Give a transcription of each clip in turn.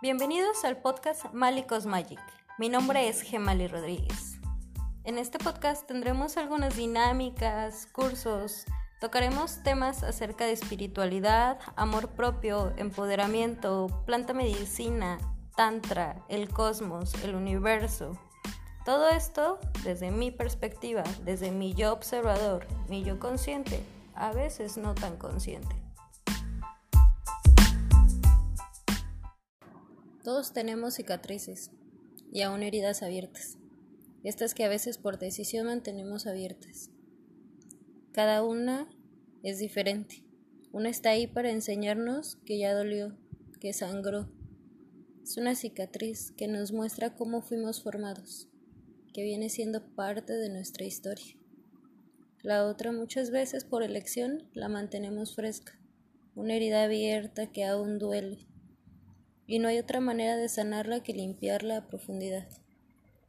Bienvenidos al podcast Malicos Magic. Mi nombre es Gemali Rodríguez. En este podcast tendremos algunas dinámicas, cursos, tocaremos temas acerca de espiritualidad, amor propio, empoderamiento, planta medicina, tantra, el cosmos, el universo. Todo esto desde mi perspectiva, desde mi yo observador, mi yo consciente, a veces no tan consciente. Todos tenemos cicatrices y aún heridas abiertas, estas que a veces por decisión mantenemos abiertas. Cada una es diferente. Una está ahí para enseñarnos que ya dolió, que sangró. Es una cicatriz que nos muestra cómo fuimos formados, que viene siendo parte de nuestra historia. La otra muchas veces por elección la mantenemos fresca, una herida abierta que aún duele y no hay otra manera de sanarla que limpiarla a profundidad,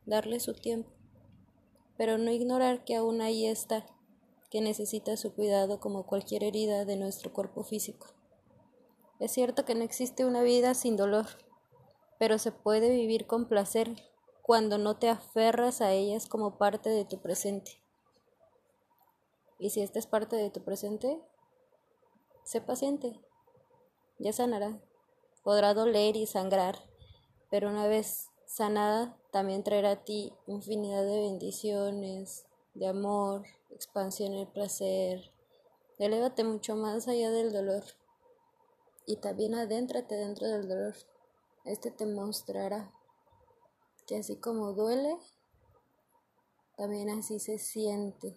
darle su tiempo, pero no ignorar que aún ahí está, que necesita su cuidado como cualquier herida de nuestro cuerpo físico. Es cierto que no existe una vida sin dolor, pero se puede vivir con placer cuando no te aferras a ellas como parte de tu presente. Y si esta es parte de tu presente, sé paciente, ya sanará podrá doler y sangrar, pero una vez sanada también traerá a ti infinidad de bendiciones, de amor, expansión y placer. Elévate mucho más allá del dolor y también adéntrate dentro del dolor. Este te mostrará que así como duele, también así se siente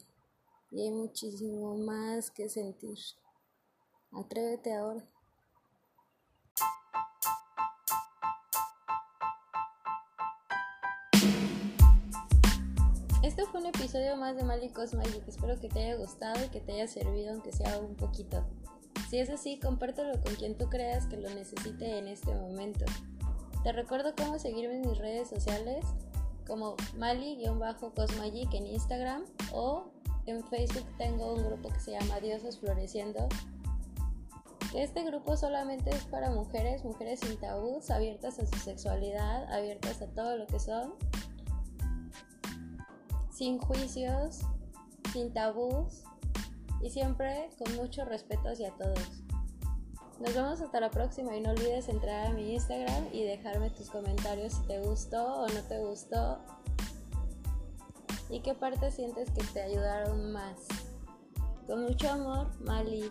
y hay muchísimo más que sentir. Atrévete ahora. Este fue un episodio más de Malicos Magic. Espero que te haya gustado y que te haya servido, aunque sea un poquito. Si es así, compártelo con quien tú creas que lo necesite en este momento. Te recuerdo cómo seguirme en mis redes sociales como Mali-Cosmagic en Instagram o en Facebook tengo un grupo que se llama Diosas Floreciendo. Este grupo solamente es para mujeres, mujeres sin tabús, abiertas a su sexualidad, abiertas a todo lo que son sin juicios, sin tabús y siempre con mucho respeto hacia todos. Nos vemos hasta la próxima y no olvides entrar a mi Instagram y dejarme tus comentarios si te gustó o no te gustó y qué parte sientes que te ayudaron más. Con mucho amor, Mali.